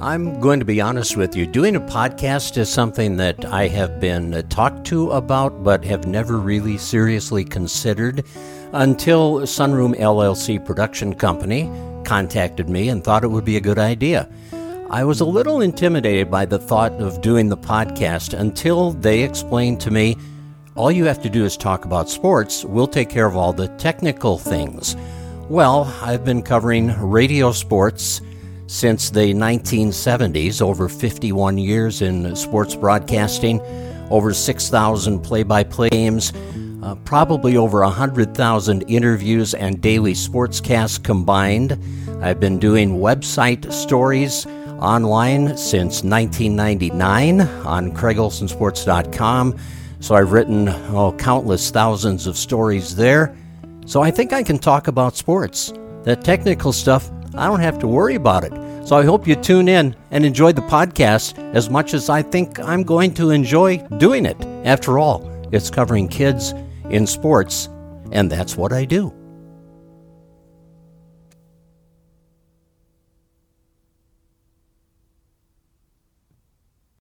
I'm going to be honest with you. Doing a podcast is something that I have been uh, talked to about, but have never really seriously considered until Sunroom LLC production company contacted me and thought it would be a good idea. I was a little intimidated by the thought of doing the podcast until they explained to me all you have to do is talk about sports, we'll take care of all the technical things. Well, I've been covering radio sports since the 1970s, over 51 years in sports broadcasting, over 6,000 play by play games, uh, probably over 100,000 interviews and daily sportscasts combined. I've been doing website stories online since 1999 on CraigOlsonSports.com. So I've written oh, countless thousands of stories there. So I think I can talk about sports. The technical stuff, I don't have to worry about it. So I hope you tune in and enjoy the podcast as much as I think I'm going to enjoy doing it. After all, it's covering kids in sports, and that's what I do.